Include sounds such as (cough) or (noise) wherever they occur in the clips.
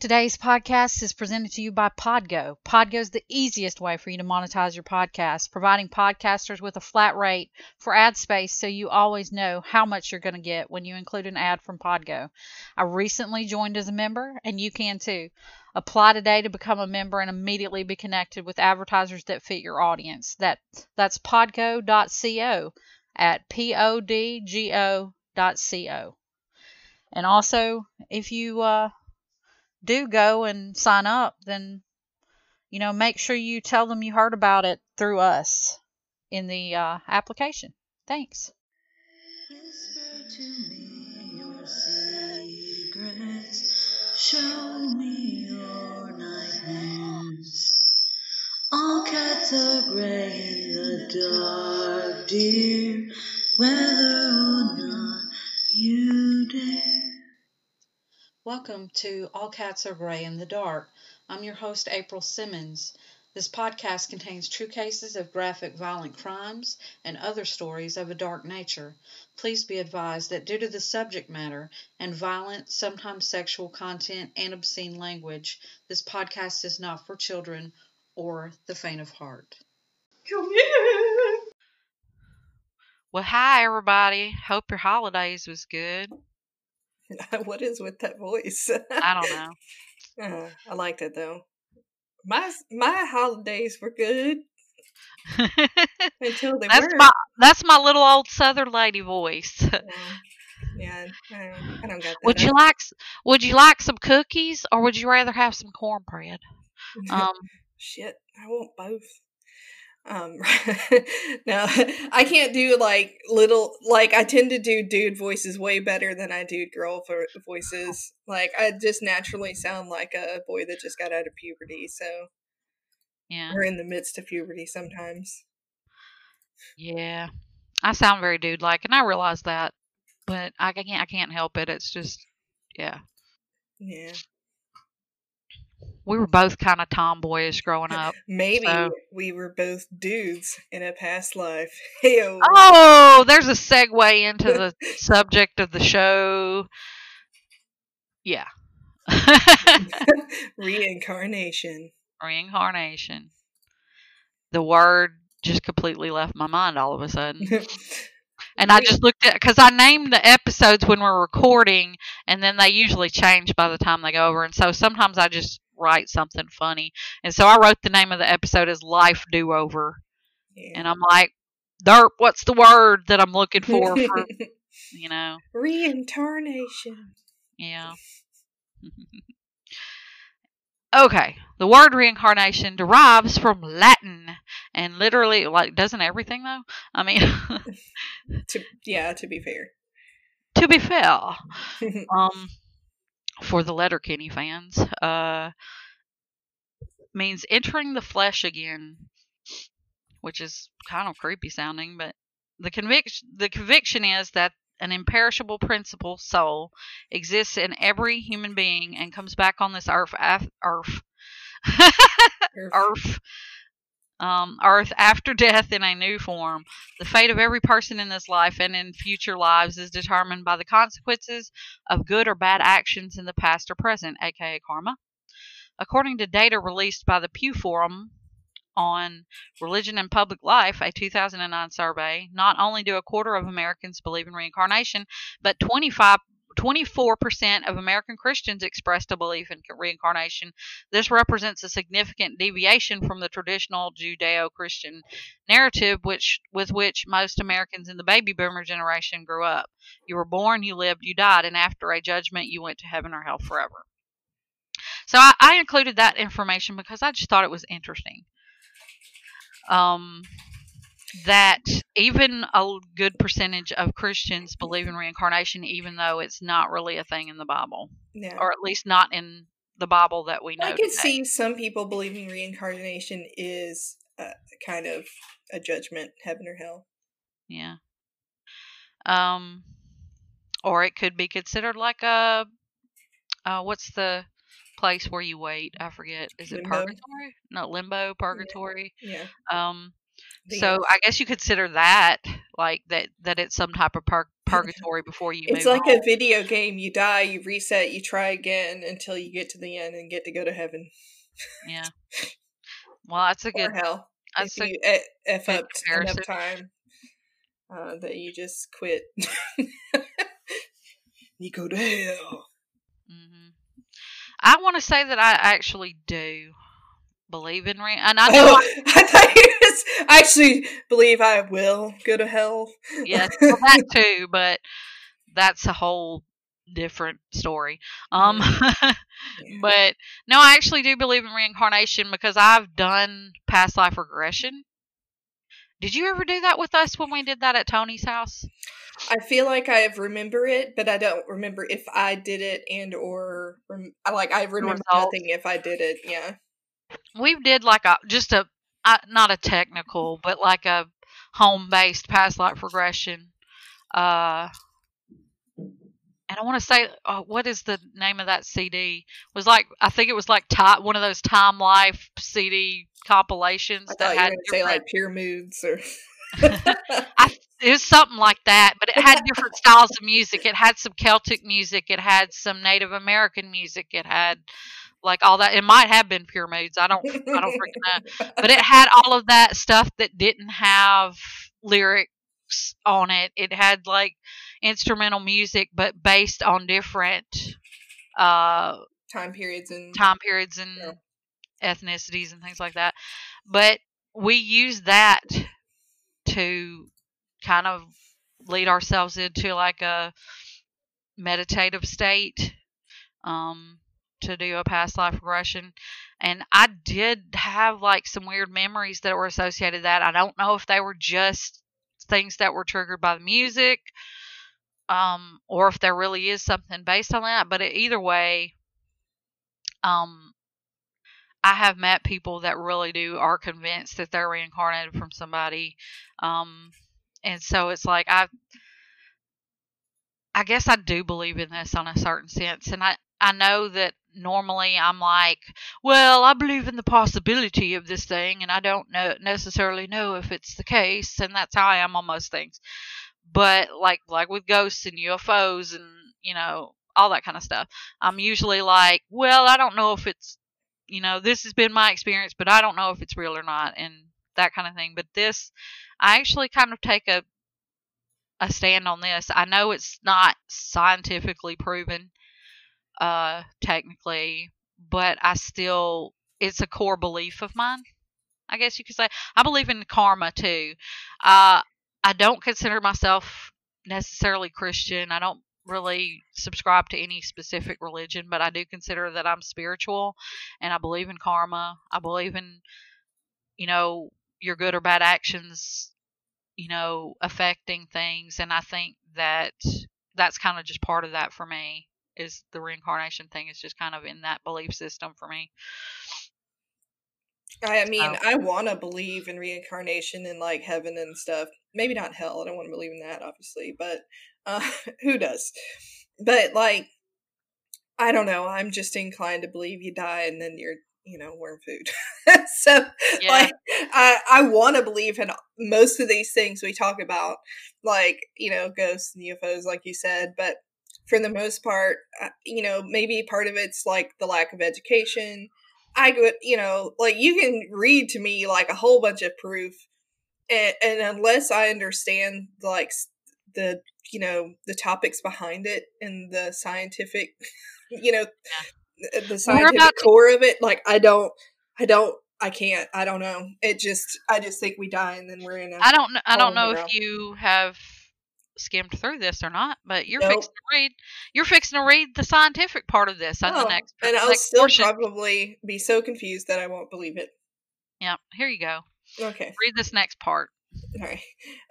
Today's podcast is presented to you by Podgo. Podgo is the easiest way for you to monetize your podcast, providing podcasters with a flat rate for ad space so you always know how much you're going to get when you include an ad from Podgo. I recently joined as a member, and you can too. Apply today to become a member and immediately be connected with advertisers that fit your audience. That that's podgo.co at podgo.co. And also, if you uh, do go and sign up, then you know make sure you tell them you heard about it through us in the uh, application. Thanks. Show me your nightmares. All cats are gray in the dark, dear, whether or not you dare. Welcome to All Cats Are Gray in the Dark. I'm your host, April Simmons. This podcast contains true cases of graphic violent crimes and other stories of a dark nature. Please be advised that due to the subject matter and violent, sometimes sexual content and obscene language, this podcast is not for children or the faint of heart. Come here. Well, hi, everybody. Hope your holidays was good. (laughs) what is with that voice? I don't know. (laughs) Uh, I liked it though. My my holidays were good (laughs) until they that's were. my that's my little old Southern lady voice. Yeah, yeah, I, don't got that. would you like Would you like some cookies, or would you rather have some cornbread? Um, Shit, I want both. Um, (laughs) no, (laughs) I can't do like little like I tend to do dude voices way better than I do girl vo- voices. Like I just naturally sound like a boy that just got out of puberty, so yeah, or in the midst of puberty sometimes. yeah. I sound very dude like, and I realize that, but I can't. I can't help it. It's just, yeah. Yeah. We were both kind of tomboyish growing up. (laughs) Maybe So- we were both dudes in a past life. (laughs) Heyo. Oh, there's a segue into the (laughs) subject of the show. Yeah. Reincarnation. Reincarnation. The word just completely left my mind all of a sudden. And I just looked at because I named the episodes when we're recording, and then they usually change by the time they go over. And so sometimes I just write something funny, and so I wrote the name of the episode as "Life Do Over," Yeah. and I'm like, "Derp, what's the word that I'm looking for?" for (laughs) you know, Reincarnation. yeah. (laughs) okay, the word reincarnation derives from Latin, and literally, like, doesn't everything though? I mean, (laughs) To yeah, to be fair. to be fair. um for the Letterkenny fans uh means entering the flesh again which is kind of creepy sounding but the conviction the conviction is that an imperishable principle soul exists in every human being and comes back on this earth af- earth. (laughs) Earth um, earth after death in a new form. The fate of every person in this life and in future lives is determined by the consequences of good or bad actions in the past or present, aka karma. According to data released by the Pew Forum on Religion and Public Life, a 2009 survey, not only do a quarter of Americans believe in reincarnation, but 25 24% of American Christians expressed a belief in reincarnation. This represents a significant deviation from the traditional Judeo-Christian narrative which with which most Americans in the baby boomer generation grew up. You were born, you lived, you died, and after a judgment you went to heaven or hell forever. So I, I included that information because I just thought it was interesting. Um, that even a good percentage of Christians believe in reincarnation, even though it's not really a thing in the Bible, yeah. or at least not in the Bible that we know. I can see some people believing reincarnation is uh, kind of a judgment, heaven or hell. Yeah. Um, or it could be considered like a, uh, what's the place where you wait? I forget. Is it Limbo? purgatory? Not limbo, purgatory. Yeah. Um, So I guess you consider that like that that it's some type of pur- (laughs) purgatory before you It's like on. a video game. You die, you reset, you try again until you get to the end and get to go to heaven yeah. (laughs) Well, that's a or good. hell. That's if a you f up enough time uh, that you just quit. (laughs) you go to hell. hmm I want to say that I actually do believe in re, and I know Oh, I, I thought you (laughs) I actually believe I will go to hell. yes, well, that too, but that's a whole different story. Um, (laughs) but no, I actually do believe in reincarnation because I've done past life regression. Did you ever do that with us when we did that at Tony's house? I feel like I remember it, but I don't remember if I did it and or rem- like I remember results. nothing if I did it. Yeah. we did like a just a uh, not a technical but like a home based past life regression uh and i want to say uh, what is the name of that cd it was like i think it was like ti one of those time life cd compilations I that thought you were had say like pure moods or. (laughs) I, it was something like that, but it had different styles of music. It had some Celtic music. It had some Native American music. It had like all that. It might have been pure moods. I don't. I don't freaking know. But it had all of that stuff that didn't have lyrics on it. It had like instrumental music, but based on different uh, time periods and time periods and Yeah. ethnicities and things like that. But we use that to kind of lead ourselves into like a meditative state um to do a past life regression and i did have like some weird memories that were associated with that i don't know if they were just things that were triggered by the music um or if there really is something based on that but either way um I have met people that really do are convinced that they're reincarnated from somebody. Um and so it's like I I guess I do believe in this on a certain sense and I I know that normally I'm like, well, I believe in the possibility of this thing and I don't know necessarily know if it's the case and that's how I am on most things. But like like with ghosts and UFOs and, you know, all that kind of stuff. I'm usually like, well, I don't know if it's you know, this has been my experience, but I don't know if it's real or not, and that kind of thing. But this, I actually kind of take a a stand on this. I know it's not scientifically proven, uh, technically, but I still, it's a core belief of mine. I guess you could say I believe in karma too. Uh, I don't consider myself necessarily Christian. I don't really subscribe to any specific religion, but I do consider that I'm spiritual and I believe in karma. I believe in, you know, your good or bad actions, you know, affecting things. And I think that that's kind of just part of that for me is the reincarnation thing is just kind of in that belief system for me. I mean, I want to believe in reincarnation and like heaven and stuff. Maybe not hell. I don't want to believe in that, obviously, but uh, (laughs) who does? But like, I don't know. I'm just inclined to believe you die and then you're, you know, worm food. (laughs) so, Yeah. like, I I want to believe in most of these things we talk about, like you know, ghosts and UFOs, like you said. But for the most part, uh, you know, maybe part of it's like the lack of education. I could, you know, like you can read to me like a whole bunch of proof, and, and unless I understand like the, you know, the topics behind it and the scientific, (laughs) you know, th- the scientific about core of it, like I don't, I don't, I can't, I don't know. It just, I just think we die and then we're in a. I don't kn- I don't know if you have skimmed through this or not, but you're Nope. fixing to read you're fixing to read the scientific part of this on the Oh, next and I'll next still portion. probably be so confused that I won't believe it. yeah, here you go. Okay. Read this next part. All right.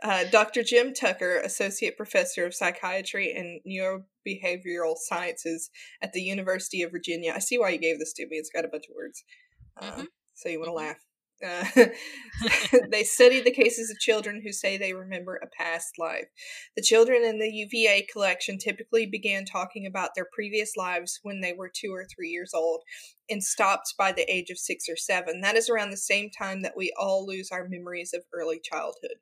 Uh, Dr. Jim Tucker, Associate Professor of Psychiatry and Neurobehavioral Sciences at the University of Virginia. I see why you gave this to me. It's got a bunch of words. Uh, Mhm. So you want to Mhm. laugh. Uh, (laughs) they studied the cases of children who say they remember a past life. The children in the UVA collection typically began talking about their previous lives when they were two or three years old and stopped by the age of six or seven. That is around the same time that we all lose our memories of early childhood.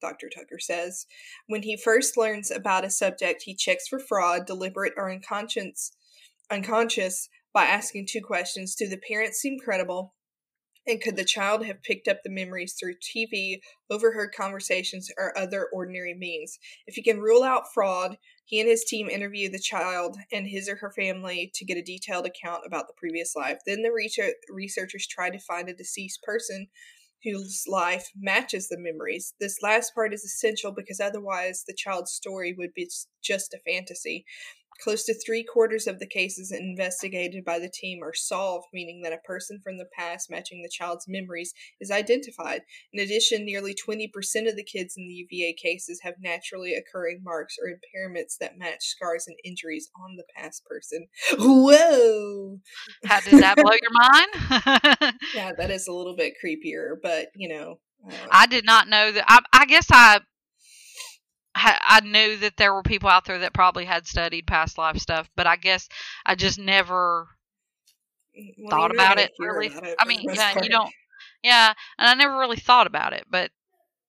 Dr. Tucker says. When he first learns about a subject, he checks for fraud, deliberate or unconscious, unconscious by asking two questions Do the parents seem credible? And could the child have picked up the memories through TV, overheard conversations, or other ordinary means? If he can rule out fraud, he and his team interview the child and his or her family to get a detailed account about the previous life. Then the researchers try to find a deceased person whose life matches the memories. This last part is essential because otherwise the child's story would be just a fantasy. Close to three quarters of the cases investigated by the team are solved, meaning that a person from the past matching the child's memories is identified. In addition, nearly 20% of the kids in the UVA cases have naturally occurring marks or impairments that match scars and injuries on the past person. Whoa! How does that blow your mind? (laughs) yeah, that is a little bit creepier, but you know. Uh, I did not know that. I, I guess I I knew that there were people out there that probably had studied past life stuff, but I guess I just never well, thought about it really. About it I mean, yeah, you don't. Yeah, and I never really thought about it, but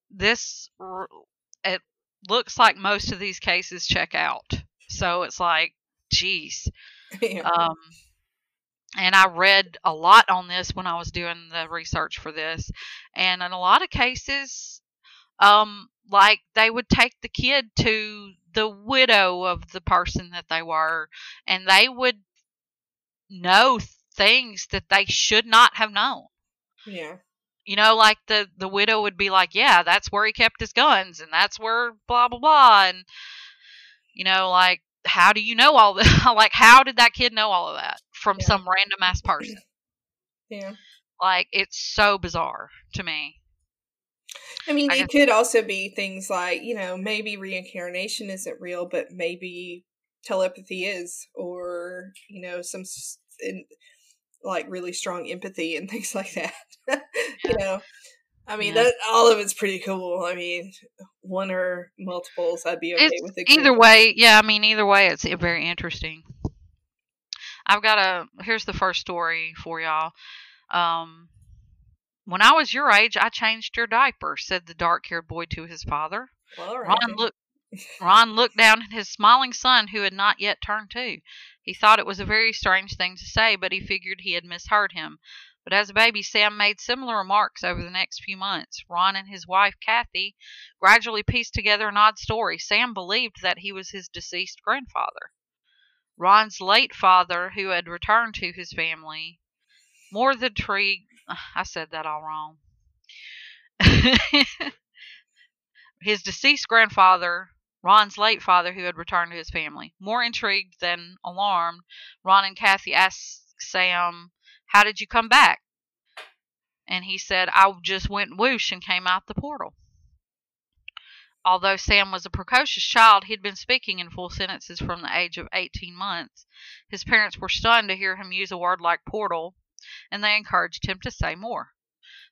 this it looks like most of these cases check out. So it's like, geez. (laughs) yeah. Um, and I read a lot on this when I was doing the research for this, and in a lot of cases, um, like they would take the kid to the widow of the person that they were and they would know things that they should not have known. Yeah. You know like the the widow would be like yeah that's where he kept his guns and that's where blah blah blah and you know like how do you know all that (laughs) like how did that kid know all of that from yeah. some random ass person? Yeah. Like it's so bizarre to me I mean, I it could also be things like, you know, maybe reincarnation isn't real, but maybe telepathy is, or, you know, some in, like really strong empathy and (laughs) things like that. (laughs) Yeah. you know, I mean, yeah. that all of it's pretty cool. I mean, one or multiples, I'd be okay it's, with it. Either way, yeah, I mean, either way, it's very interesting. I've got a, here's the first story for y'all. Um, when I was your age, I changed your diaper, said the dark haired boy to his father. Well, Ron looked Ron looked down at his smiling son, who had not yet turned two. He thought it was a very strange thing to say, but he figured he had misheard him. But as a baby, Sam made similar remarks over the next few months. Ron and his wife, Kathy, gradually pieced together an odd story. Sam believed that he was his deceased grandfather. Ron's late father, who had returned to his family, more than intrigued (sighs) I said that all wrong. (laughs) his deceased grandfather, Ron's late father, who had returned to his family. More intrigued than alarmed, Ron and Kathy asked Sam, How did you come back? And he said, I just went whoosh and came out the portal. Although Sam was a precocious child, he'd been speaking in full sentences from the age of 18 months. His parents were stunned to hear him use a word like portal and they encouraged him to say more.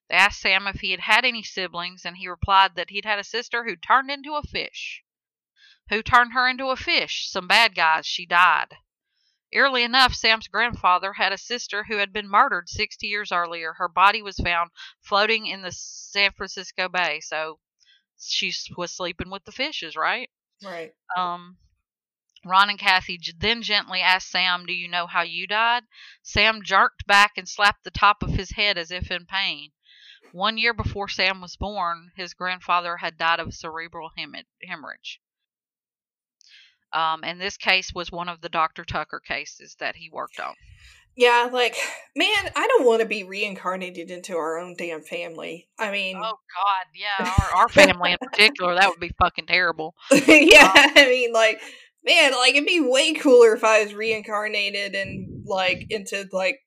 They asked Sam if he had had any siblings, and he replied that he'd had a sister who turned into a fish. Who turned her into a fish? Some bad guys. She died. Eerily enough, Sam's grandfather had a sister who had been murdered 60 years earlier. Her body was found floating in the San Francisco Bay, so she was sleeping with the fishes, right? Right. Um, Ron and Kathy then gently asked Sam, Do you know how you died? Sam jerked back and slapped the top of his head as if in pain. One year before Sam was born, his grandfather had died of cerebral hemorrhage. Um, and this case was one of the Dr. Tucker cases that he worked on. Yeah, like, man, I don't want to be reincarnated into our own damn family. I mean, oh God, yeah, our, our family in particular, that would be fucking terrible. (laughs) yeah, um, I mean, like, man, like it'd be way cooler if I was reincarnated and like into like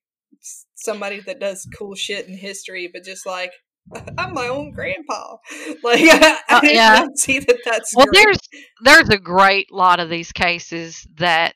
somebody that does cool shit in history, but just like (laughs) I'm my own grandpa. (laughs) Like (laughs) I, uh, yeah. don't see that that's well. Great. There's there's a great lot of these cases that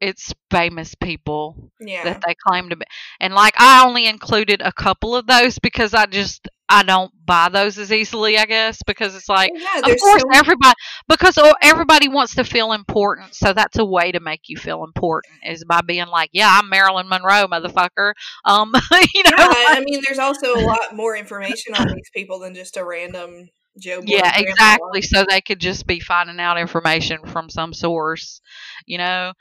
it's famous people yeah. that they claim to be, and like I only included a couple of those because I just I don't buy those as easily, I guess, because it's like, yeah, of course, so- everybody because oh, everybody wants to feel important, so that's a way to make you feel important is by being like, yeah, I'm Marilyn Monroe, motherfucker. Um, (laughs) you know, yeah, I mean, there's also a lot more information on these people than just a random Joe. Yeah, exactly. So they could just be finding out information from some source, you know.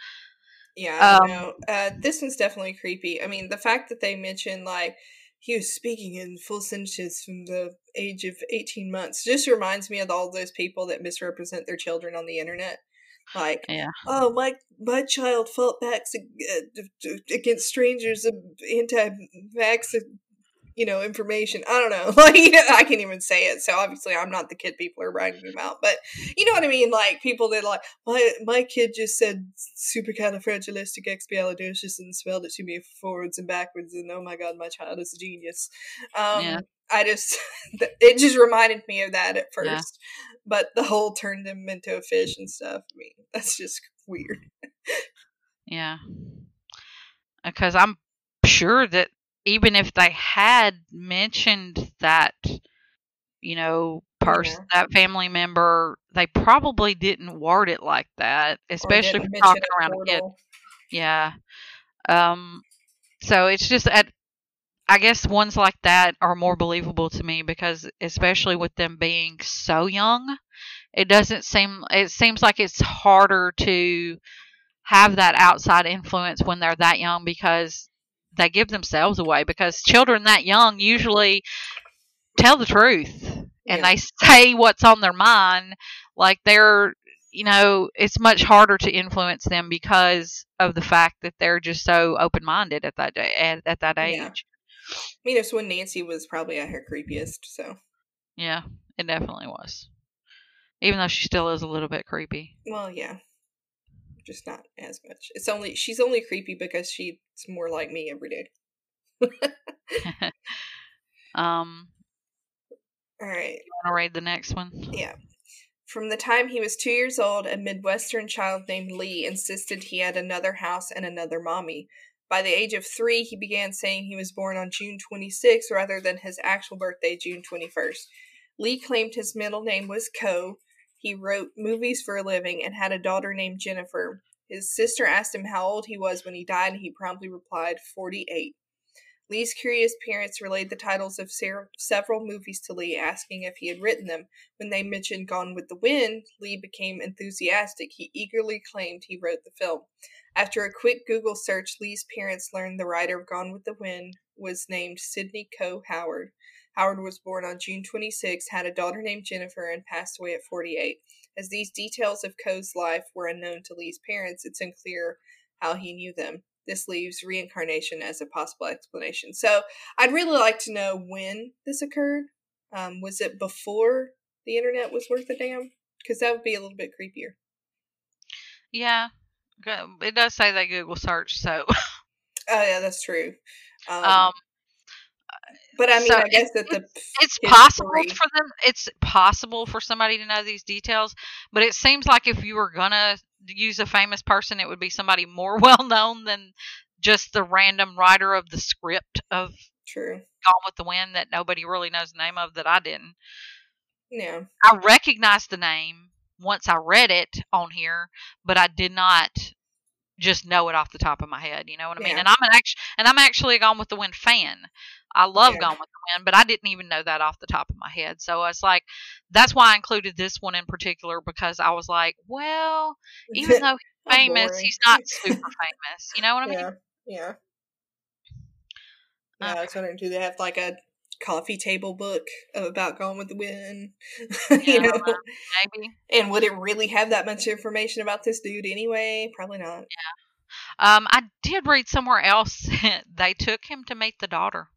Yeah, Um, know. Uh, this one's definitely creepy. I mean, the fact that they mentioned like he was speaking in full sentences from the age of eighteen months just reminds me of all those people that misrepresent their children on the internet. Like, Yeah. oh my my child fought back uh, against strangers anti-vax you know information i don't know (laughs) like i can't even say it so obviously i'm not the kid people are writing about. but you know what i mean like people that like my my kid just said supercalifragilisticexpialidocious and spelled it to me forwards and backwards and oh my god my child is a genius um Yeah. i just (laughs) it just reminded me of that at first Yeah. but the whole turned him into a fish and stuff i mean that's just weird Yeah. Because I'm sure that even if they had mentioned that, you know, person, that family member, they probably didn't word it like that, especially if you're talking around a kid. Yeah. Um. So it's just at. I guess ones like that are more believable to me because, especially with them being so young, it doesn't seem. It seems like it's harder to have that outside influence when they're that young because they give themselves away. Because children that young usually tell the truth and Yeah. they say what's on their mind. Like they're, you know, it's much harder to influence them because of the fact that they're just so open minded at that day at, at that age. Yeah. I mean, it's when Nancy was probably at her creepiest, so. Yeah, it definitely was. Even though she still is a little bit creepy. Well, yeah. Just not as much. It's only, she's only creepy because she's more like me every day. (laughs) um, Alright. want to read the next one? Yeah. From the time he was two years old, a Midwestern child named Lee insisted he had another house and another mommy. By the age of three, he began saying he was born on June 26 rather than his actual birthday, June 21st. Lee claimed his middle name was Coe. He wrote movies for a living and had a daughter named Jennifer. His sister asked him how old he was when he died, and he promptly replied, 48. Lee's curious parents relayed the titles of several movies to Lee, asking if he had written them. When they mentioned Gone with the Wind, Lee became enthusiastic. He eagerly claimed he wrote the film. After a quick Google search, Lee's parents learned the writer of Gone with the Wind was named Sidney Coe Howard. Howard was born on June 26, had a daughter named Jennifer, and passed away at 48. As these details of Coe's life were unknown to Lee's parents, it's unclear how he knew them. This leaves reincarnation as a possible explanation. So I'd really like to know when this occurred. Um, was it before the internet was worth a damn? Because that would be a little bit creepier. Yeah. It does say they Google search, so. Oh yeah, that's true. (laughs) Um, Um, but I mean, so I guess that the it's history- possible for them it's possible for somebody to know these details but it seems like if you were gonna use a famous person it would be somebody more (laughs) well known than just the random writer of the script of true. gone with the wind that nobody really knows the name of that i didn't. Yeah, i recognized the name once i read it on here but i did not just know it off the top of my head you know what i mean Yeah. and i'm an actually and i'm actually a gone with the wind fan i love Yeah. gone with the wind but i didn't even know that off the top of my head so it's like that's why i included this one in particular because i was like well even though (laughs) he's oh, famous boring. he's not super (laughs) famous you know what i mean yeah, yeah. Uh, yeah, I was wondering, do they have like a coffee table book about Gone with the Wind? (laughs) Yeah, you know, maybe and would it really have that much information about this dude anyway? Probably not. Yeah. Um, I did read somewhere else (laughs) they took him to meet the daughter,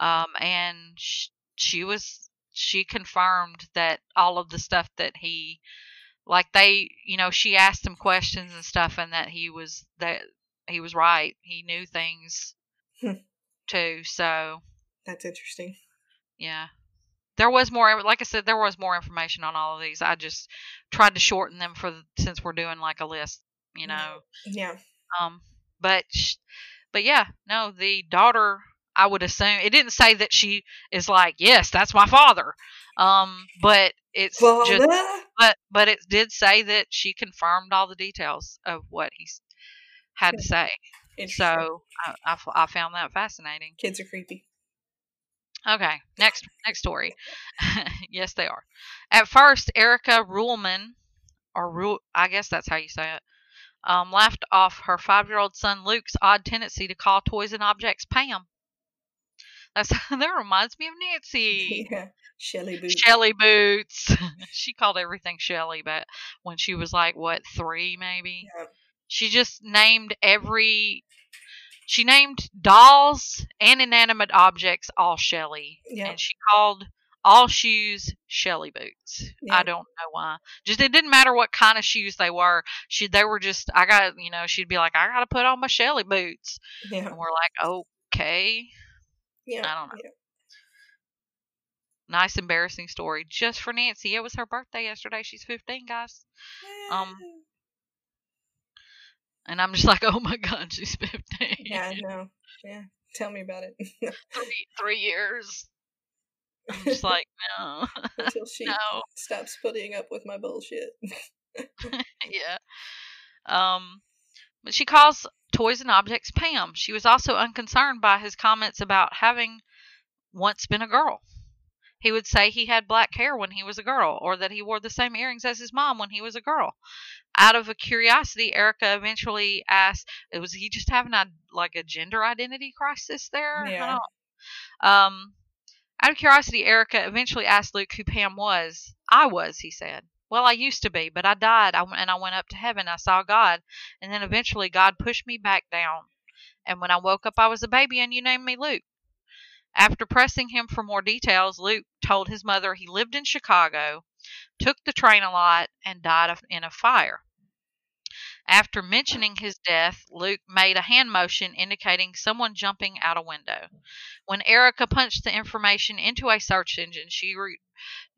um, and sh- she was she confirmed that all of the stuff that he, like they, you know, she asked him questions and stuff, and that he was that he was right. He knew things Hmm. too. So That's interesting. yeah. There was more, like I said, there was more information on all of these. I just tried to shorten them for the, since we're doing like a list, you know. Yeah, Um, but but yeah, no, the daughter. I would assume it didn't say that she is like, yes, that's my father. Um, but it's just, but but it did say that she confirmed all the details of what he's had to say. So I found that fascinating. kids are creepy. Okay, next next story. (laughs) yes, they are. At first, Erica Ruhlman, or Rule, I guess that's how you say it, um, laughed off her five-year-old son Luke's odd tendency to call toys and objects Pam. That's (laughs) that reminds me of Nancy. yeah. Shelly Boots. Shelly boots. (laughs) she called everything Shelly, but when she was like what three maybe, Yeah. she just named every. She named dolls and inanimate objects all Shelly, and she called all shoes Shelly boots. I don't know why. Just it didn't matter what kind of shoes they were. She they were just I got you know she'd be like I got to put on my Shelly boots, and we're like okay, Yeah. I don't know. Nice embarrassing story just for Nancy. It was her birthday yesterday. She's 15, guys. Um, And I'm just like, oh my god, (laughs) she's 15. yeah, I know. Yeah. Tell me about it. (laughs) three, three years. I'm just (laughs) like, no, Until she no, stops putting up with my bullshit. yeah. Um, but she calls toys and objects Pam. She was also unconcerned by his comments about having once been a girl. He would say he had black hair when he was a girl, or that he wore the same earrings as his mom when he was a girl. Out of a curiosity, Erica eventually asked, "Was he just having a like a gender identity crisis there?" Yeah. Um, out of curiosity, Erica eventually asked Luke who Pam was. I was, he said. Well, I used to be, but I died, I, and I went up to heaven. I saw God, and then eventually God pushed me back down. And when I woke up, I was a baby, and you named me Luke. After pressing him for more details, Luke told his mother he lived in Chicago, took the train a lot, and died in a fire. After mentioning his death, Luke made a hand motion indicating someone jumping out a window. When Erica punched the information into a search engine, she re-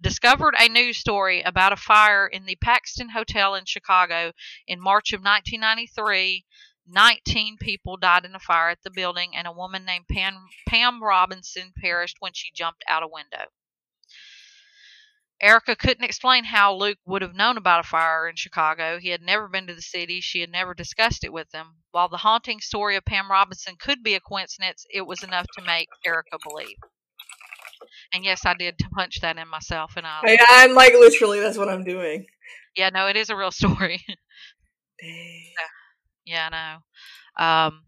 discovered a news story about a fire in the Paxton Hotel in Chicago in March of 1993. 19 people died in a fire at the building, and a woman named Pam, Pam Robinson perished when she jumped out a window. Erica couldn't explain how Luke would have known about a fire in Chicago. He had never been to the city. She had never discussed it with him. While the haunting story of Pam Robinson could be a coincidence, it was enough to make Erica believe. And yes, I did punch that in myself, and I I, I'm like literally that's what I'm doing. yeah, no, it is a real story. (laughs) Dang. Yeah, I know. Um,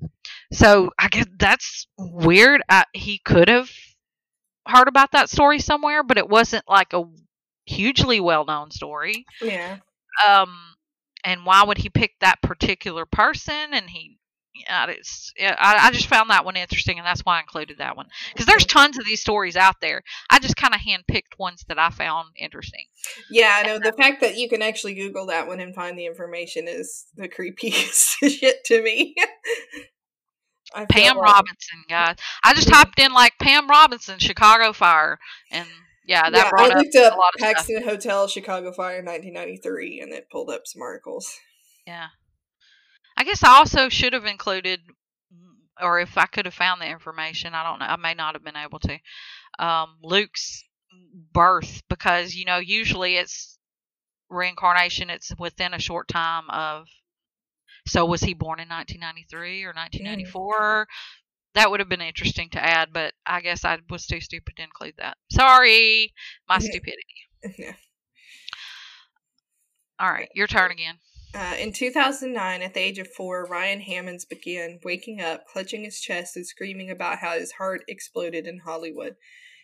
so I guess that's weird. I, he could have heard about that story somewhere, but it wasn't like a hugely well-known story. Yeah. um and why would he pick that particular person and he yeah, it's, yeah, I, I just found that one interesting, and that's why I included that one. Because there's mm-hmm. tons of these stories out there. I just kind of handpicked ones that I found interesting. Yeah, I know. The fact that you can actually Google that one and find the information is the creepiest (laughs) shit to me. (laughs) I Pam like- Robinson, guys. I just typed in like Pam Robinson, Chicago Fire, and yeah, that yeah, I brought up looked up a lot of stuff. Paxton Hotel Chicago Fire 1993 and it pulled up some articles. Yeah. I guess I also should have included, or if I could have found the information, I don't know. I may not have been able to. Um, Luke's birth, because, you know, usually it's reincarnation, it's within a short time of. So was he born in 1993 or 1994? That would have been interesting to add, but I guess I was too stupid to include that. Sorry, my Yeah. stupidity. (laughs) Yeah. All right, your turn again. Uh, in 2009, at the age of four, Ryan Hammonds began waking up, clutching his chest, and screaming about how his heart exploded in Hollywood.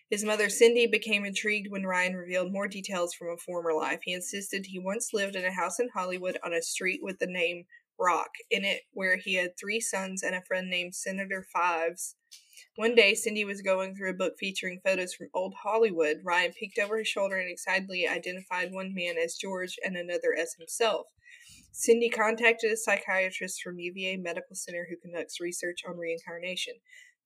His mother, Cindy, became intrigued when Ryan revealed more details from a former life. He insisted he once lived in a house in Hollywood on a street with the name Rock in it, where he had three sons and a friend named Senator Fives. One day, Cindy was going through a book featuring photos from old Hollywood. Ryan peeked over his shoulder and excitedly identified one man as George and another as himself. Cindy contacted a psychiatrist from UVA Medical Center who conducts research on reincarnation.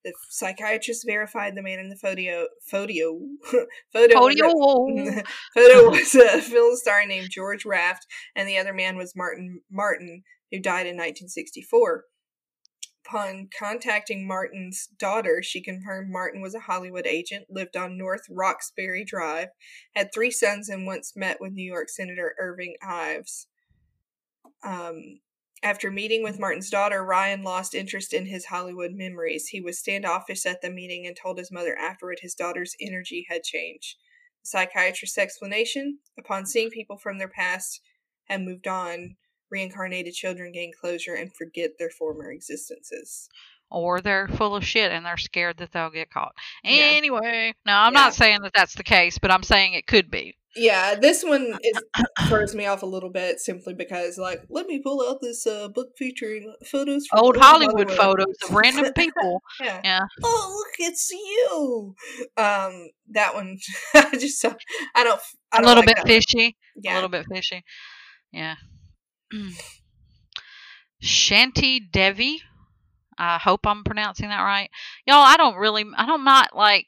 The psychiatrist verified the man in the photo photo (laughs) photo Polio. photo was a (laughs) (laughs) film star named George Raft, and the other man was Martin Martyn, who died in 1964. Upon contacting Martyn's daughter, she confirmed Martyn was a Hollywood agent, lived on North Roxbury Drive, had three sons, and once met with New York Senator Irving Ives. Um, After meeting with Martyn's daughter, Ryan lost interest in his Hollywood memories. He was standoffish at the meeting and told his mother afterward his daughter's energy had changed. The psychiatrist's explanation upon seeing people from their past have moved on, reincarnated children gain closure and forget their former existences. Or they're full of shit and they're scared that they'll get caught. Yeah. Anyway, no, I'm Yeah. not saying that that's the case, but I'm saying it could be. Yeah, this one is, throws me off a little bit simply because, like, let me pull out this uh, book featuring photos from Old Hollywood photos of random people. (laughs) yeah. Yeah. Oh, look, it's you. Um, that one, (laughs) I just, uh, I don't, I A don't little like bit one. fishy. A little bit fishy. Yeah. Shanti Devi. I hope I'm pronouncing that right. Y'all, I don't really, I don't not like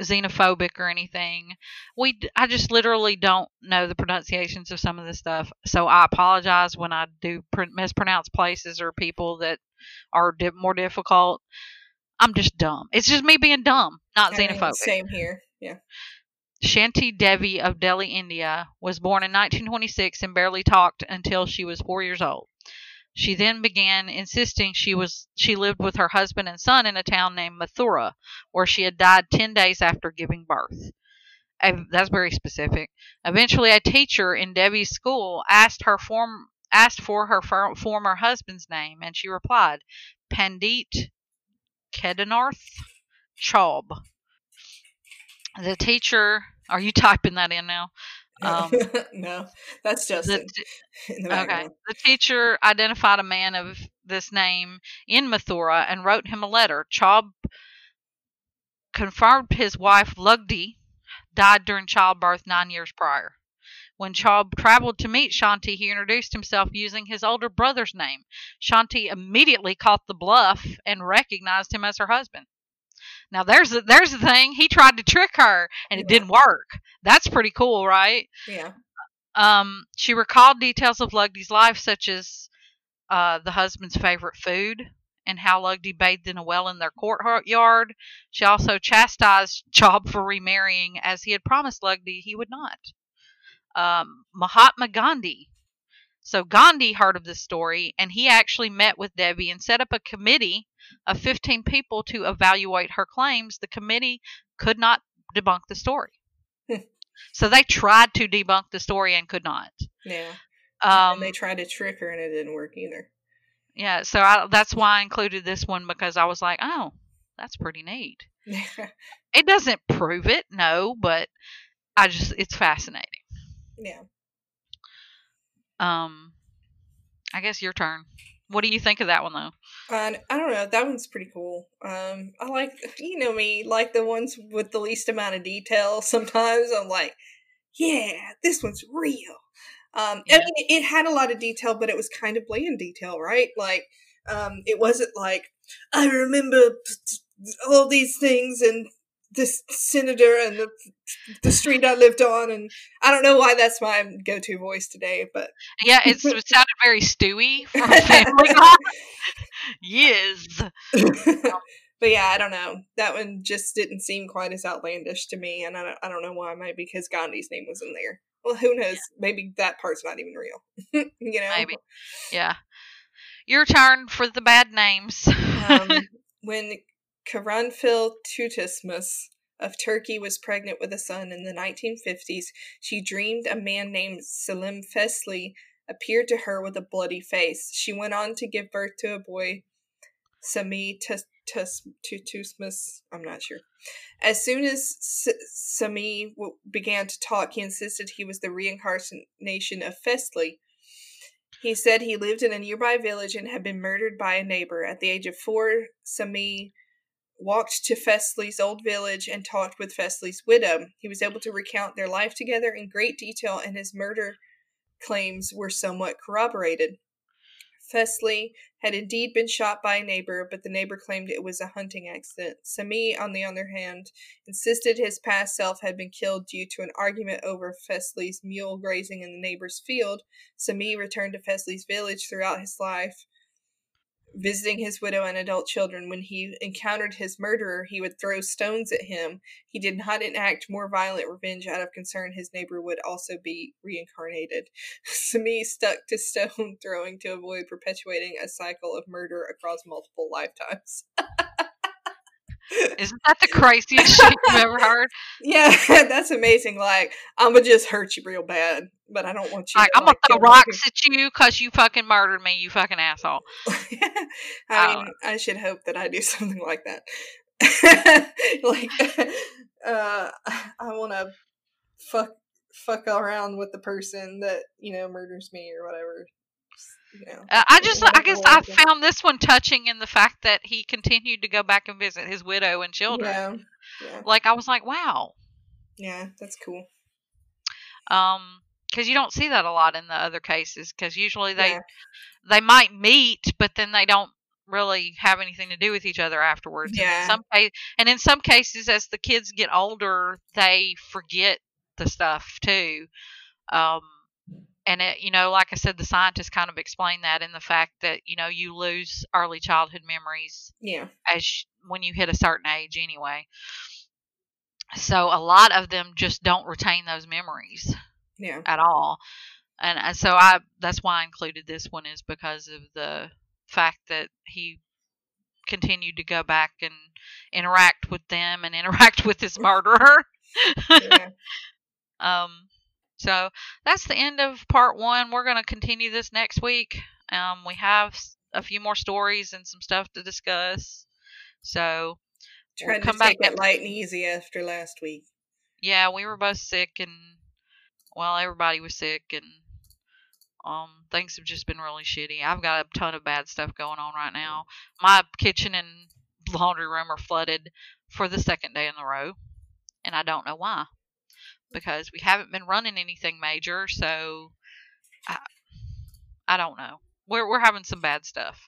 xenophobic or anything. We, I just literally don't know the pronunciations of some of this stuff. So I apologize when I do pr- mispronounce places or people that are di- more difficult. I'm just dumb. It's just me being dumb, not I mean, xenophobic. Same here. Yeah. Shanti Devi of Delhi, India, was born in 1926 and barely talked until she was four years old. She then began insisting she was she lived with her husband and son in a town named Mathura, where she had died ten days after giving birth. Uh, That's very specific. Eventually, a teacher in Devi's school asked her form asked for her for, former husband's name, and she replied, Pandit Kedarnath Chaub. The teacher, are you typing that in now? Um, (laughs) no, that's Justin (laughs) in the okay. The teacher identified a man of this name in Mathura and wrote him a letter. Chaub confirmed his wife Lugdi died during childbirth nine years prior. When Chaub traveled to meet Shanti, he introduced himself using his older brother's name. Shanti immediately caught the bluff and recognized him as her husband. Now there's the, there's the thing. He tried to trick her and it Yeah. didn't work. That's pretty cool, right? Yeah. Um, she recalled details of Lugdi's life, such as uh, the husband's favorite food and how Lugdi bathed in a well in their courtyard. She also chastised Chaub for remarrying, as he had promised Lugdi he would not. Um, Mahatma Gandhi. So Gandhi heard of this story, and he actually met with Devi and set up a committee of 15 people to evaluate her claims. The committee could not debunk the story. (laughs) so they tried to debunk the story and could not. Yeah. Um, and they tried to trick her and it didn't work either. yeah, so I, that's why I included this one because I was like, oh, that's pretty neat. (laughs) It doesn't prove it, no, but I just it's fascinating. yeah. Um, I guess your turn. What do you think of that one though? And I don't know, that one's pretty cool. Um, I like, you know me, like the ones with the least amount of detail. (laughs) Sometimes I'm like, yeah, this one's real. Um, Yeah. I mean, it, it had a lot of detail, but it was kind of bland detail, right? Like, um, it wasn't like I remember all these things and this senator and the the street I lived on, and I don't know why that's my go-to voice today, but Yeah, it's, (laughs) it sounded very Stewie from Family Guy. (laughs) yes. (laughs) but yeah, I don't know. That one just didn't seem quite as outlandish to me, and I don't, I don't know why. Maybe because Gandhi's name was in there. Well, who knows? Maybe that part's not even real. you know, Maybe. Yeah. Your turn for the bad names. um, when Karanfil Tutusmus of Turkey was pregnant with a son in the 1950s, she dreamed a man named Selim Fesli appeared to her with a bloody face. She went on to give birth to a boy, Sami Tus- Tus- Tutusmus. I'm not sure. As soon as Sami began to talk, he insisted he was the reincarnation of Fesli. He said he lived in a nearby village and had been murdered by a neighbor. At the age of four, Sami walked to Fesli's old village and talked with Fesli's widow. He was able to recount their life together in great detail, and his murder claims were somewhat corroborated. Fesli had indeed been shot by a neighbor, but the neighbor claimed it was a hunting accident. Sami, on the other hand, insisted his past self had been killed due to an argument over Fesli's mule grazing in the neighbor's field. Sami returned to Fesli's village throughout his life, visiting his widow and adult children. When he encountered his murderer, he would throw stones at him. He did not enact more violent revenge out of concern his neighbor would also be reincarnated. (laughs) Sami stuck to stone (laughs) throwing to avoid perpetuating a cycle of murder across multiple lifetimes. (laughs) Isn't that the craziest shit you've ever heard? (laughs) Yeah, (laughs) that's amazing. Like, I'm gonna just hurt you real bad, but I don't want you. Like, to, I'm gonna throw kill me. rocks at you because you fucking murdered me, you fucking asshole. (laughs) I Oh. mean, I should hope that I do something like that. like, uh, I want to fuck fuck around with the person that you know murders me or whatever. Know, Uh, I just, I guess, I found this one touching in the fact that he continued to go back and visit his widow and children. Yeah, yeah, Like, I was like, wow, yeah. That's cool. um, because you don't see that a lot in the other cases. Because usually they Yeah. they might meet, but then they don't really have anything to do with each other afterwards. And Yeah. in some case, and in some cases, as the kids get older, they forget the stuff too. Um, and it, you know, like I said, the scientists kind of explain that in the fact that you know you lose early childhood memories Yeah, as when you hit a certain age anyway. So a lot of them just don't retain those memories yeah, at all. And, and so I that's why I included this one is because of the fact that he continued to go back and interact with them and (laughs) interact with his (laughs) murderer. yeah. (laughs) um so that's the end of part 1. We're going to continue this next week. Um we have a few more stories and some stuff to discuss. So We'll come to back it light and easy after last week. yeah, we were both sick and well, everybody was sick and um things have just been really shitty. I've got a ton of bad stuff going on right now. My kitchen and laundry room are flooded for the second day in a row, and I don't know why. Because we haven't been running anything major, so I I don't know. We're we're having some bad stuff.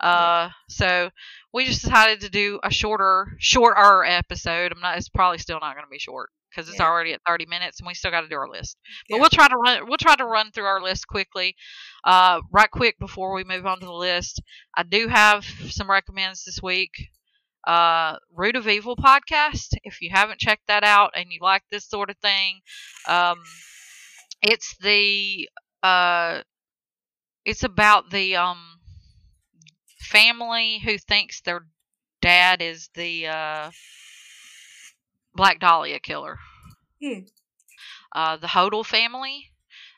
Uh, so we just decided to do a shorter shorter episode. I'm not. It's probably still not going to be short because it's Yeah. already at 30 minutes, and we still got to do our list. But Yeah. we'll try to run. We'll try to run through our list quickly. Uh, right quick before we move on to the list, I do have some recommends this week. Uh, Root of Evil podcast. If you haven't checked that out and you like this sort of thing, um, it's the uh, it's about the um family who thinks their dad is the uh, Black Dahlia killer. Hmm. Uh, the Hodel family,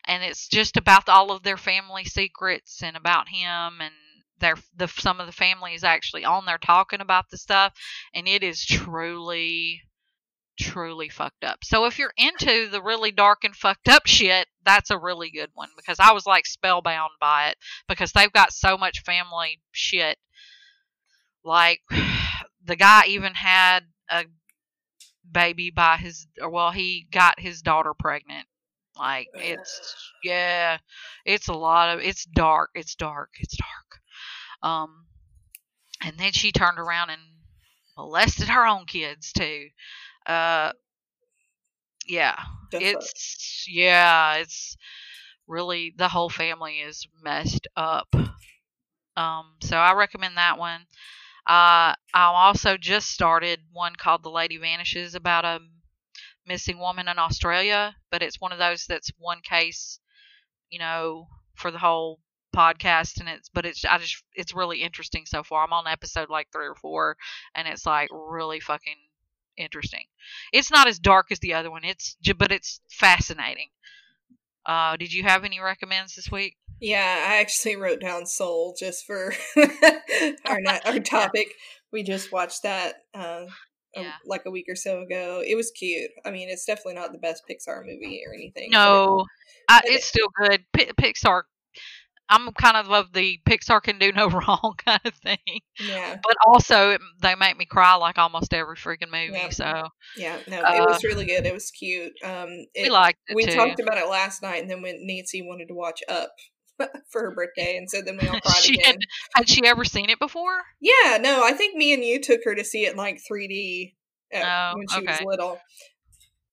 and it's just about all of their family secrets and about him and their the some of the family is actually on there talking about the stuff, and it is truly truly fucked up. So if you're into the really dark and fucked up shit, that's a really good one because I was like spellbound by it because they've got so much family shit. Like (sighs) the guy even had a baby by his or well he got his daughter pregnant. Like it's yeah, it's a lot of it's dark, it's dark, it's dark. Um and then she turned around and molested her own kids too. Uh yeah, fuck? it's yeah, it's really the whole family is messed up. Um, so I recommend that one. Uh, I also just started one called "The Lady Vanishes" about a missing woman in Australia, but it's one of those that's one case, you know, for the whole podcast, and it's but it's I just it's really interesting so far. I'm on episode like three or four, and it's like really fucking interesting. It's not as dark as the other one. It's but it's fascinating. Uh, did you have any recommends this week? Yeah, I actually wrote down Soul just for (laughs) our na- our topic. We just watched that uh, a- like a week or so ago. It was cute. I mean, it's definitely not the best Pixar movie or anything. No, I, but it- it's still good. P- Pixar. I'm kind of of the Pixar can do no (laughs) wrong kind of thing, yeah, but also it, they make me cry like almost every freaking movie. Yeah. So yeah. No, it Uh, was really good. It was cute. Um, it, we liked it we too. talked about it last night, and then when Nancy wanted to watch Up (laughs) for her birthday, and so then we all (laughs) cried She again. Had she ever seen it before? Yeah, no, I think me and you took her to see it in like 3D uh, Oh, when she was little.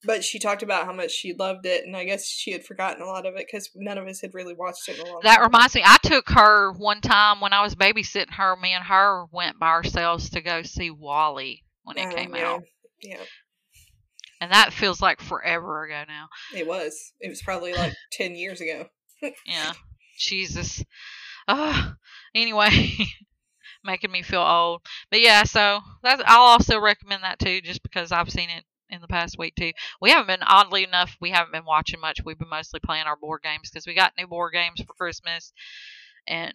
But she talked about how much she loved it, and I guess she had forgotten a lot of it because none of us had really watched it in a long That time. reminds me, I took her one time when I was babysitting her. Me and her went by ourselves to go see WALL-E when it Oh, came yeah. out, Yeah, and that feels like forever ago now. it was. It was probably like (sighs) ten years ago. Yeah, (laughs) Jesus. Uh, anyway, (laughs) making me feel old. But yeah, so that's I'll also recommend that too, just because I've seen it in the past week too. We haven't been oddly enough, we haven't been watching much. We've been mostly playing our board games because we got new board games for Christmas, and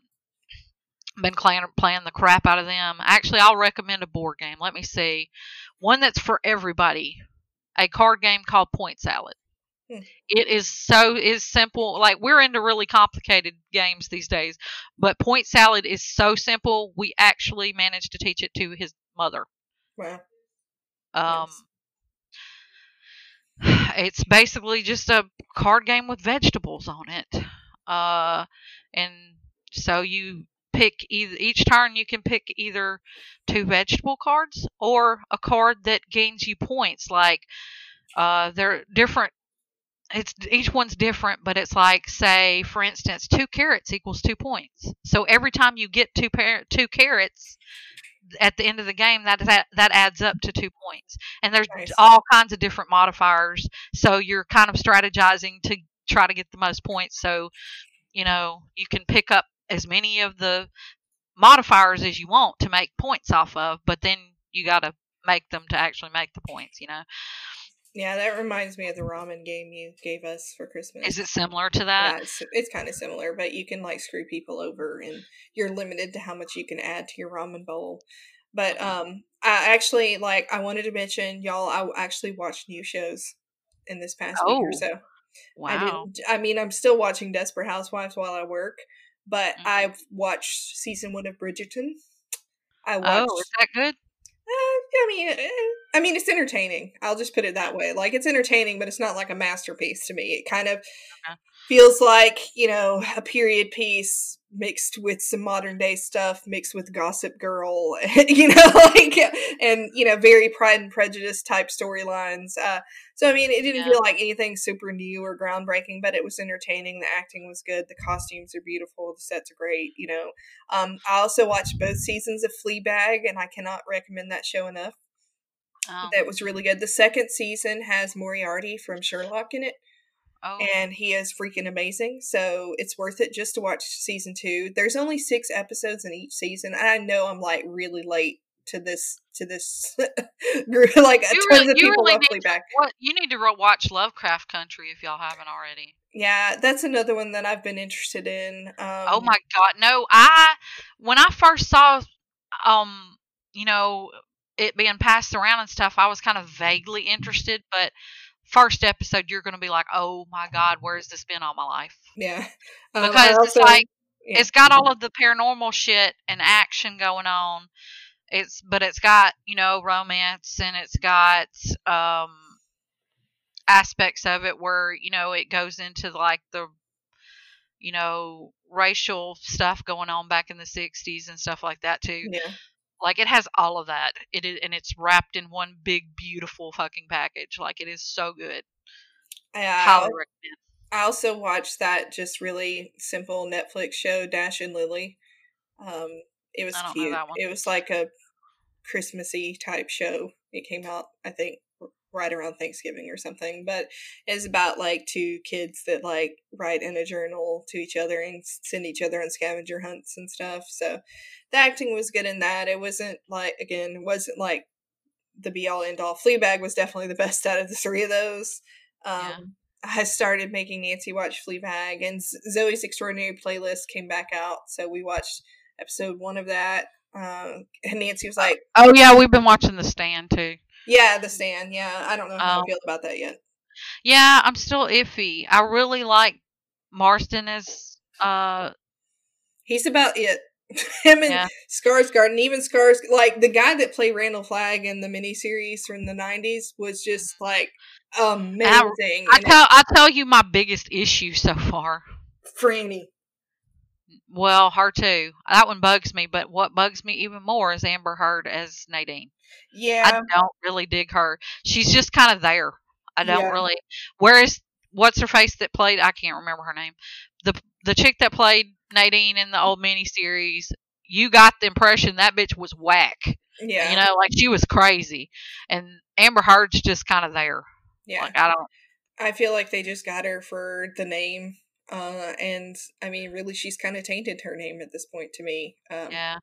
been playing playing the crap out of them. Actually, I'll recommend a board game. Let me see, one that's for everybody. A card game called Point Salad. Hmm. It is so is simple. Like we're into really complicated games these days, but Point Salad is so simple. We actually managed to teach it to his mother. Wow. Um, it's basically just a card game with vegetables on it. Uh, and so you pick either each turn you can pick either two vegetable cards or a card that gains you points. Like uh, they're different. It's each one's different, but it's like say, for instance, two carrots equals two points. So every time you get two par- two carrots at the end of the game, that that that adds up to two points. And there's Nice. all kinds of different modifiers. So you're kind of strategizing to try to get the most points. So you know you can pick up as many of the modifiers as you want to make points off of, but then you got to make them to actually make the points. You know, Yeah, that reminds me of the ramen game you gave us for Christmas. is it similar to that? yeah, it's, it's kind of similar, but you can like screw people over, and you're limited to how much you can add to your ramen bowl. But um, I actually like I wanted to mention y'all. I actually watched new shows in this past week or Oh, so. I Wow. didn't. I mean, I'm still watching Desperate Housewives while I work, but Mhm. I've watched season one of Bridgerton. I watched. Oh, is that good? I mean, eh, I mean, it's entertaining. I'll just put it that way. Like it's entertaining, but it's not like a masterpiece to me. It kind of Okay. Feels like you know a period piece mixed with some modern day stuff, mixed with Gossip Girl, (laughs) you know, like and you know very Pride and Prejudice type storylines. Uh, so I mean, it didn't Yeah. feel like anything super new or groundbreaking, but it was entertaining. The acting was good. The costumes are beautiful. The sets are great. You know, um, I also watched both seasons of Fleabag, and I cannot recommend that show enough. Oh, That was really good. The second season has Moriarty from Sherlock in it, oh, and he is freaking amazing. So it's worth it just to watch season two. There's only six episodes in each season, I know I'm like really late to this to this (laughs) group. Like You tons really- of people really need to what you need to watch Lovecraft Country if y'all haven't already. Yeah, that's another one that I've been interested in. Um, oh my god, no! I when I first saw, um, you know, it being passed around and stuff, I was kind of vaguely interested. But first episode, you're going to be like, oh my god, where's this been all my life? Yeah, (laughs) Um, Because it's like yeah. it's got all of the paranormal shit and action going on. It's but it's got you know romance and it's got um aspects of it where you know it goes into like the you know racial stuff going on back in the 60s and stuff like that too yeah. Like it has all of that it is and it's wrapped in one big beautiful fucking package like it is so good I, highly recommend I also watched that just really simple Netflix show, Dash and Lily. Um, it was I don't know cute. that one. It was like a Christmassy type show. It came out, I think, right around Thanksgiving or something. But it's about like two kids that like write in a journal to each other and send each other on scavenger hunts and stuff. So the acting was good in that. It wasn't like again, it wasn't like the be all end all. Fleabag was definitely the (laughs) best out of the three of those. Um, Yeah. I started making Nancy watch Fleabag, and Zoey's Extraordinary Playlist came back out, so we watched episode one of that. Um, and Nancy was like, oh yeah we've been watching the stand too "Yeah, The Stand. Yeah, I don't know how Um, I feel about that yet." Yeah, I'm still iffy. I really like Marsden as uh He's about it. (laughs) Him and Yeah. Skarsgård, and even Scars, like the guy that played Randall Flagg in the miniseries from the '90s, was just like amazing. I it. tell I tell you my biggest issue so far. Franny. Well, her too. That one bugs me, but what bugs me even more is Amber Heard as Nadine. Yeah, I don't really dig her. She's just kind of there. I don't Yeah. really. Whereas, what's her face that played? I can't remember her name. The the chick that played Nadine in the old miniseries. You got the impression that bitch was whack. Yeah. You know, like she was crazy, and Amber Heard's just kind of there. yeah. Like I don't. I feel like they just got her for the name. Uh, and I mean, really, she's kind of tainted her name at this point to me. Um, Yeah.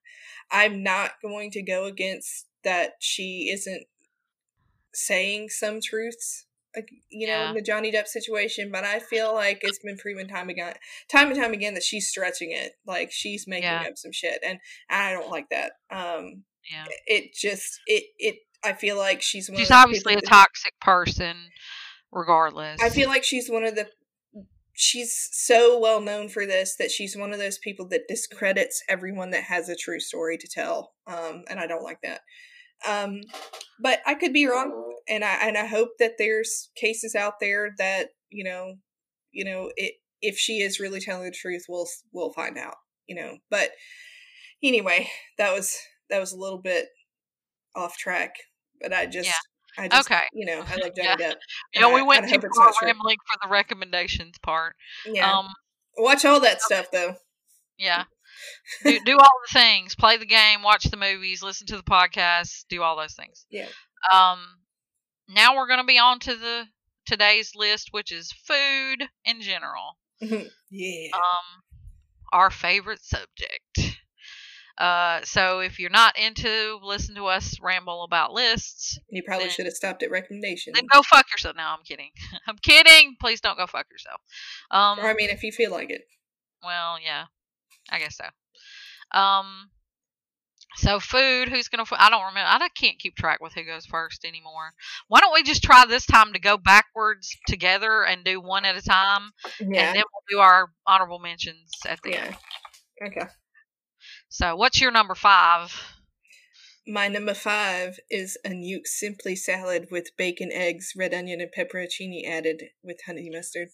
I'm not going to go against that she isn't saying some truths, like you know, Yeah. in the Johnny Depp situation. But I feel like it's been proven time again, time and time again, that she's stretching it. Like she's making Yeah. up some shit, and I don't like that. Um, Yeah. it just it it. I feel like she's one. She's obviously a toxic person, regardless. I feel like she's one of the she's so well known for this that she's one of those people that discredits everyone that has a true story to tell. Um and I don't like that. Um but I could be wrong and I and I hope that there's cases out there that, you know, you know, it if she is really telling the truth, we'll we'll find out, you know. But anyway, that was that was a little bit off track, but I just I just Okay. you know, I like Johnny (laughs) Yeah. Depp. And we I- went I too far rambling for the recommendations part. Yeah. Um, Watch all that stuff though. yeah. (laughs) do, do all the things. Play the game, watch the movies, listen to the podcast, do all those things. Yeah. Um, now we're going to be on to the today's list, which is food in general. (laughs) yeah. Um, our favorite subject. Uh, so if you're not into listen to us ramble about lists, You probably then- should have stopped at recommendation. then go fuck yourself. No, I'm kidding. (laughs) I'm kidding. Please don't go fuck yourself. Um, Or I mean, if you feel like it. Well, yeah, I guess so. Um, so food. Who's gonna? I don't remember. I can't keep track with who goes first anymore. Why don't we just try this time to go backwards together and do one at a time, Yeah. and then we'll do our honorable mentions at the Yeah. end. Okay. So, what's your number five? My number five is a Newk simply salad with bacon, eggs, red onion, and pepperoncini added with honey mustard.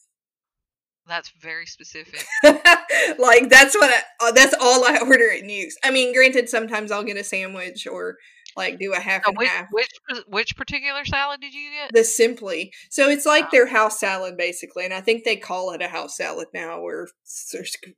That's very specific. (laughs) like that's what I, uh, that's all I order at Newk's. I mean, granted, sometimes I'll get a sandwich or like do a half So which, half. which which particular salad did you get? The simply, so it's like oh. their house salad basically, and I think they call it a house salad now, or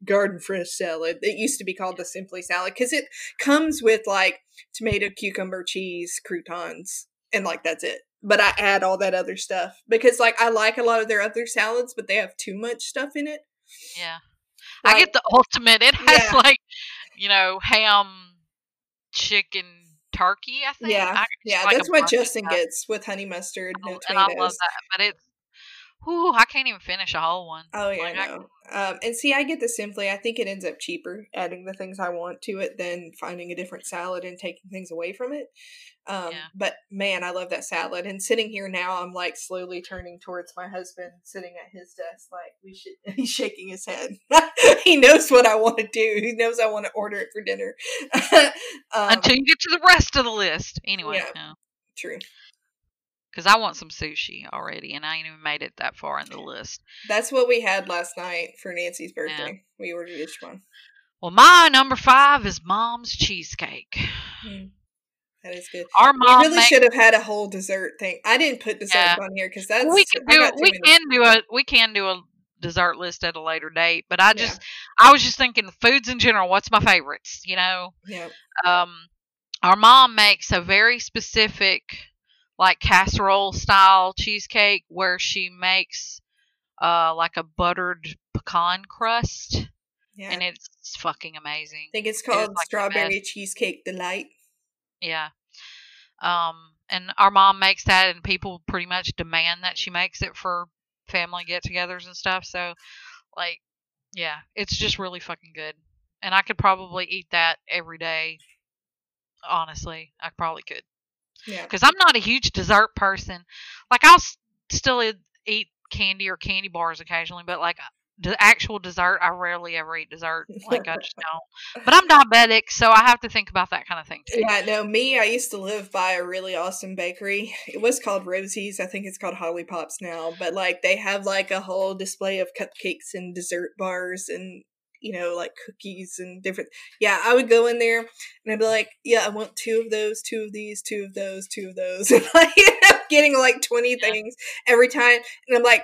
garden fresh salad. It used to be called the simply salad because it comes with like tomato, cucumber, cheese, croutons, and like that's it. But I add all that other stuff because like I like a lot of their other salads, but they have too much stuff in it. Yeah, I get the (laughs) ultimate. It has Yeah. like, you know, ham, chicken, turkey. I think. Yeah, I yeah, that's what Justin gets with honey mustard, no and I love that. But it's, whew, I can't even finish a whole one. Oh yeah, Like, I- no. Um, and see, I get the simply. I think it ends up cheaper adding the things I want to it than finding a different salad and taking things away from it. Um, Yeah. But man, I love that salad. And sitting here now, I'm like slowly turning towards my husband, sitting at his desk, like we should. (laughs) He's shaking his head. (laughs) he knows what I want to do. He knows I want to order it for dinner. (laughs) um, Until you get to the rest of the list, anyway. yeah. true. Because I want some sushi already, and I ain't even made it that far in the list. That's what we had last night for Nancy's birthday. We ordered each one. Well, my number five is mom's cheesecake. Mm, that is good. Our We mom really makes- should have had a whole dessert thing. I didn't put dessert Yeah. on here because that's we can do we can do a we can do a dessert list at a later date. But I Yeah. just I was just thinking foods in general. What's my favorites? You know, Yeah, um, our mom makes a very specific like casserole style cheesecake where she makes uh like a buttered pecan crust yeah. and it's fucking amazing. I think it's called like strawberry cheesecake delight. Yeah. Um, and our mom makes that, and people pretty much demand that she makes it for family get-togethers and stuff. So, like, yeah, it's just really fucking good, and I could probably eat that every day. Honestly, I probably could Yeah, because I'm not a huge dessert person. Like, I'll still eat candy or candy bars occasionally, but like uh, the actual dessert, I rarely ever eat dessert. Like, I just don't. But I'm (laughs) diabetic, so I have to think about that kind of thing too. yeah. No, me. I used to live by a really awesome bakery. It was called Rosie's. I think it's called Holly Pops now. But like they have like a whole display of cupcakes and dessert bars and you know like cookies and different. Yeah, I would go in there and I'd be like, yeah, I want two of those, two of these, two of those, two of those, (laughs) and like you know, getting like 20 things every time. And I'm like,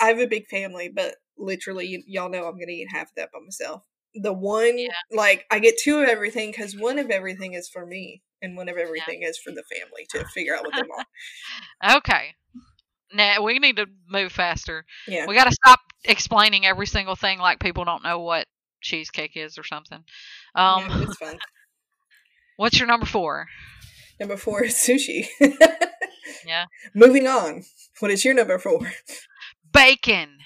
I have a big family, but literally, y- y'all know I'm going to eat half of that by myself. The one, Yeah. like, I get two of everything because one of everything is for me and one of everything is for the family to figure out what they want. (laughs) Okay. Now we need to move faster. Yeah. We got to stop explaining every single thing like people don't know what cheesecake is or something. Um, yeah, it's fun. what's your number four? Number four is sushi. Yeah. (laughs) Moving on. What is your number four? Bacon.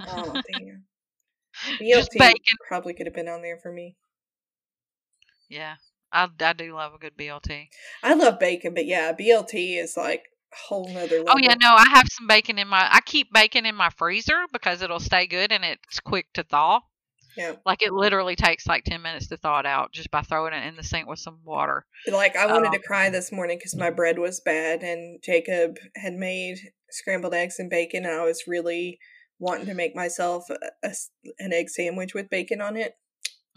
Oh, damn. (laughs) BLT bacon. probably could have been on there for me. Yeah, I, I do love a good BLT. I love bacon, but yeah, BLT is like whole nother level. Oh yeah, no, I have some bacon in my. I keep bacon in my freezer because it'll stay good and it's quick to thaw. Yeah. Like it literally takes like ten minutes to thaw it out just by throwing it in the sink with some water. Like I wanted Um, to cry this morning because my bread was bad, and Jacob had made scrambled eggs and bacon, and I was really wanting to make myself a, an egg sandwich with bacon on it,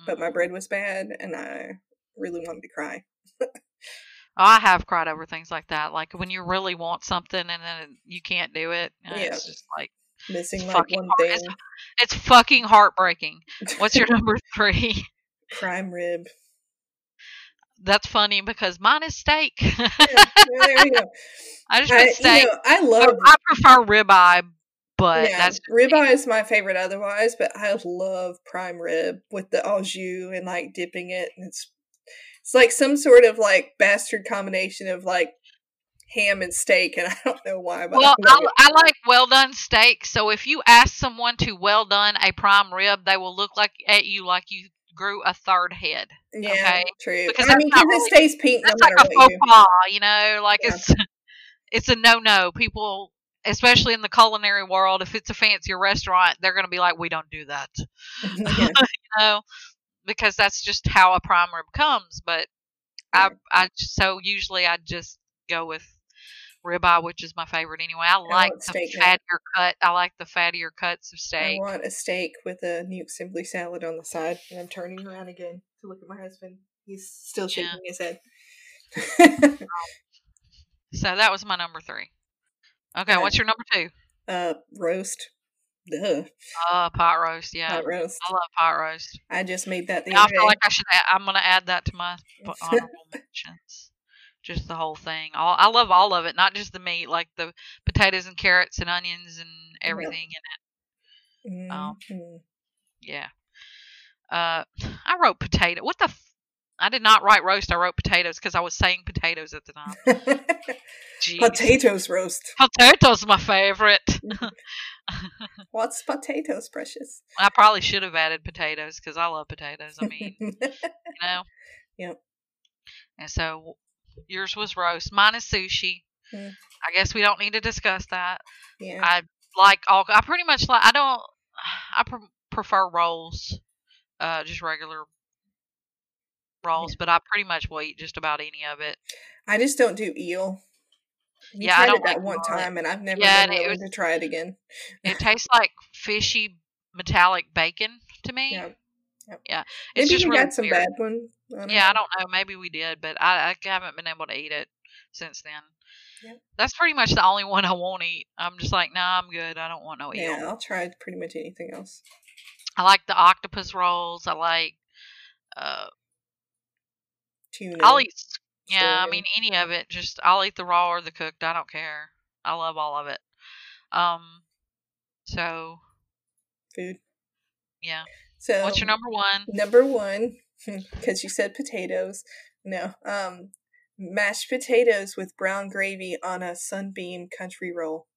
but my Mm. bread was bad, and I really wanted to cry. I have cried over things like that. Like when you really want something and then you can't do it. Yeah. It's just like Missing It's like one hard. thing. It's- (laughs) it's fucking heartbreaking. What's your (laughs) number three? Prime rib. That's funny because mine is steak. Yeah, there you go. (laughs) I just put I, you steak. know, I I, love I prefer ribeye, but yeah, that's ribeye is my favorite otherwise, but I love prime rib with the au jus and like dipping it. And it's it's like some sort of like bastard combination of like ham and steak, and (laughs) I don't know why. But Well, I I, like well done steak. So if you ask someone to well done a prime rib, they will look like at you like you grew a third head. yeah, okay, true. because I mean, because it stays pink no That's like a faux pas, you know. Like Yeah. it's (laughs) it's a no no. People, especially in the culinary world, if it's a fancier restaurant, they're going to be like, we don't do that, (laughs) you know, because that's just how a prime rib comes. But I, I so usually I just go with ribeye, which is my favorite anyway. I like the fattier cut. I like the fattier cuts of steak. I want a steak with a Newk simply salad on the side, and I'm turning around again to look at my husband. He's still Yeah. shaking his head. (laughs) So that was my number three. Okay, Right. what's your number two? uh, roast. Duh. Uh, pot roast. Yeah, Pot roast. I love pot roast. I just made that the I other feel day. like I should. Add, I'm gonna add that to my (laughs) honorable mentions. Just the whole thing. All I love all of it, not just the meat, like the potatoes and carrots and onions and everything in it. um, Mhm. Yeah. Uh, I wrote potato. What the? F- I did not write roast. I wrote potatoes because I was saying potatoes at the time. (laughs) Potatoes roast. Potatoes my favorite. (laughs) What's potatoes, precious? I probably should have added potatoes because I love potatoes. I mean, (laughs) you know. Yep. And so yours was roast. Mine is sushi. I guess we don't need to discuss that. yeah. I like all. I pretty much like. I don't. I pre- prefer rolls. Uh, just regular rolls, but I pretty much will eat just about any of it. I just don't do eel. You Yeah, I don't it that like one time, and I've never Yeah, been willing was- to try it again. It tastes like fishy metallic bacon to me. Yeah. Yeah, it's Maybe just we really got some weird. bad one. I Yeah, I don't know. Maybe we did, but I, I haven't been able to eat it since then. Yep. That's pretty much the only (laughs) one I won't eat. I'm just like, nah, I'm good. I don't want no eel. Yeah, I'll try pretty much anything else. I like the octopus rolls. I like. Uh, Tuna. I'll eat. Yeah, I mean any of it. Just I'll eat the raw or the cooked. I don't care. I love all of it. Um. So food. yeah. So What's your number one? number one? (laughs) Because you said potatoes. No. Um, mashed potatoes with brown gravy on a sunbeam country roll.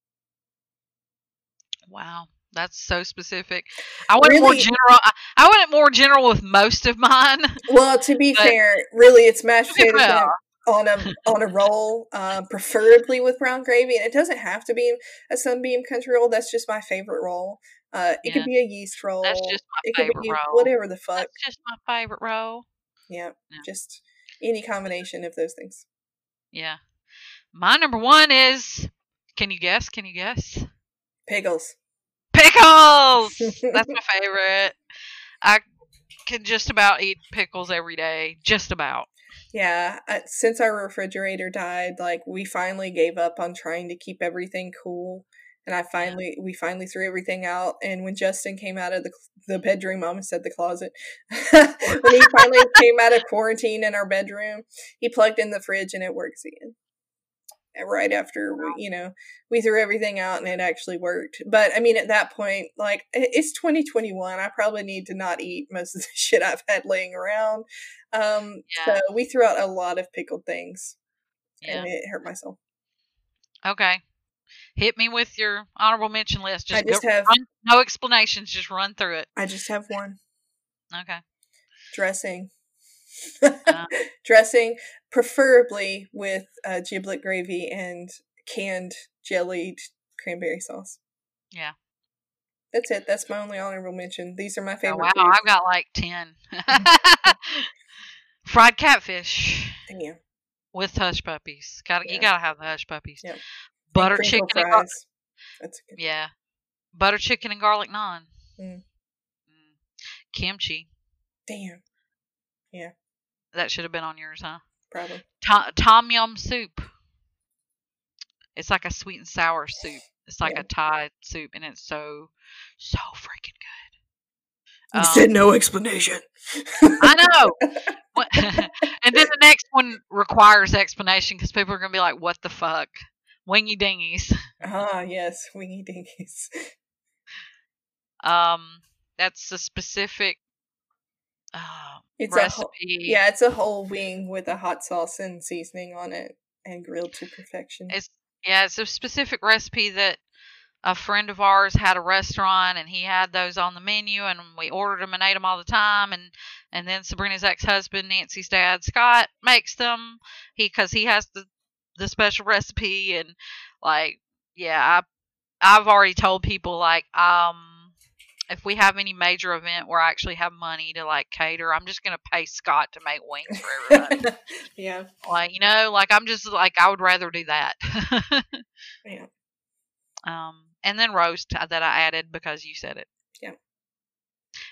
Wow, that's so specific. I want went more general. I, I went more general with most of mine. Well, to be (laughs) fair, really, it's mashed To potatoes fair. On a on a roll, um, preferably with brown gravy. And it doesn't have to be a sunbeam country roll. That's just my favorite roll. Uh, it Yeah. could be a yeast roll. That's just my it could favorite be roll. whatever the fuck. That's just my favorite roll. Yeah, Yeah. just any combination of those things. Yeah. My number one is. Can you guess? Can you guess? Pickles. Pickles. That's my (laughs) favorite. I can just about eat pickles every day. Just about. Yeah, uh, since our refrigerator died, like we finally gave up on trying to keep everything cool, and I finally we finally threw everything out. And when Justin came out of the the bedroom, I almost said the closet. (laughs) when he finally (laughs) came out of quarantine in our bedroom, he plugged in the fridge and it works again. And Right after we, you know, we threw everything out and it actually worked. But I mean, at that point, like it's 2021. I probably need to not eat most of the (laughs) shit I've had laying around. Um, Yeah. so we threw out a lot of pickled things, Yeah. and it hurt myself. Okay. Hit me with your honorable mention list. I Just, just go, have, run, no explanations. Just run through it. I just have one Okay. dressing. (laughs) Dressing, preferably with uh, giblet gravy and canned jellied cranberry sauce. Yeah. That's it. That's my only honorable mention. These are my Oh, favorite. wow, foods. I've got like ten. (laughs) Fried catfish Damn. with hush puppies. Got to Yeah. you gotta have the hush puppies. Yep. And Butter crinkle chicken and gar- fries. That's good. yeah, butter chicken and garlic naan. Mm. Mm. Kimchi. Damn. That should have been on yours, huh? Probably. To- tom yum soup. It's like a sweet and sour soup. It's like Yeah. a Thai soup, and it's so so freaking good. You Um, said no explanation. I know. (laughs) (laughs) And then the next one requires explanation because people are going to be like, "What the fuck, wingy dingies?" Ah, yes, wingy dingies. Um, that's a specific uh, It's a whole, yeah, it's a whole wing with a hot sauce and seasoning on it and grilled to perfection. It's yeah, it's a specific recipe that a friend of ours had a restaurant and he had those on the menu and we ordered them and ate them all the time and and then Sabrina's ex-husband Nancy's dad Scott makes them he cuz he has the the special recipe and like yeah I I've already told people like um if we have any major event where I actually have money to like cater I'm just going to pay Scott to make wings for everybody (laughs) yeah, like you know like i'm just like i would rather do that (laughs) yeah. um and then roast that i added because you said it Yeah.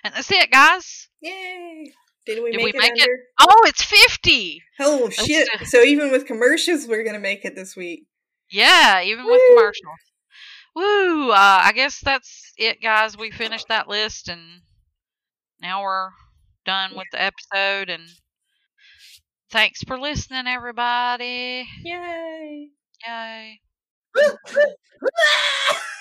and that's it guys Yay! Did we Did make we it make it? oh it's 50 Oh shit! So even with commercials, we're gonna make it this week. yeah even with commercials Woo! Uh, I guess that's it, guys. We finished that list, and now we're done with the episode. And thanks for listening, everybody. Yay! Yay! (laughs)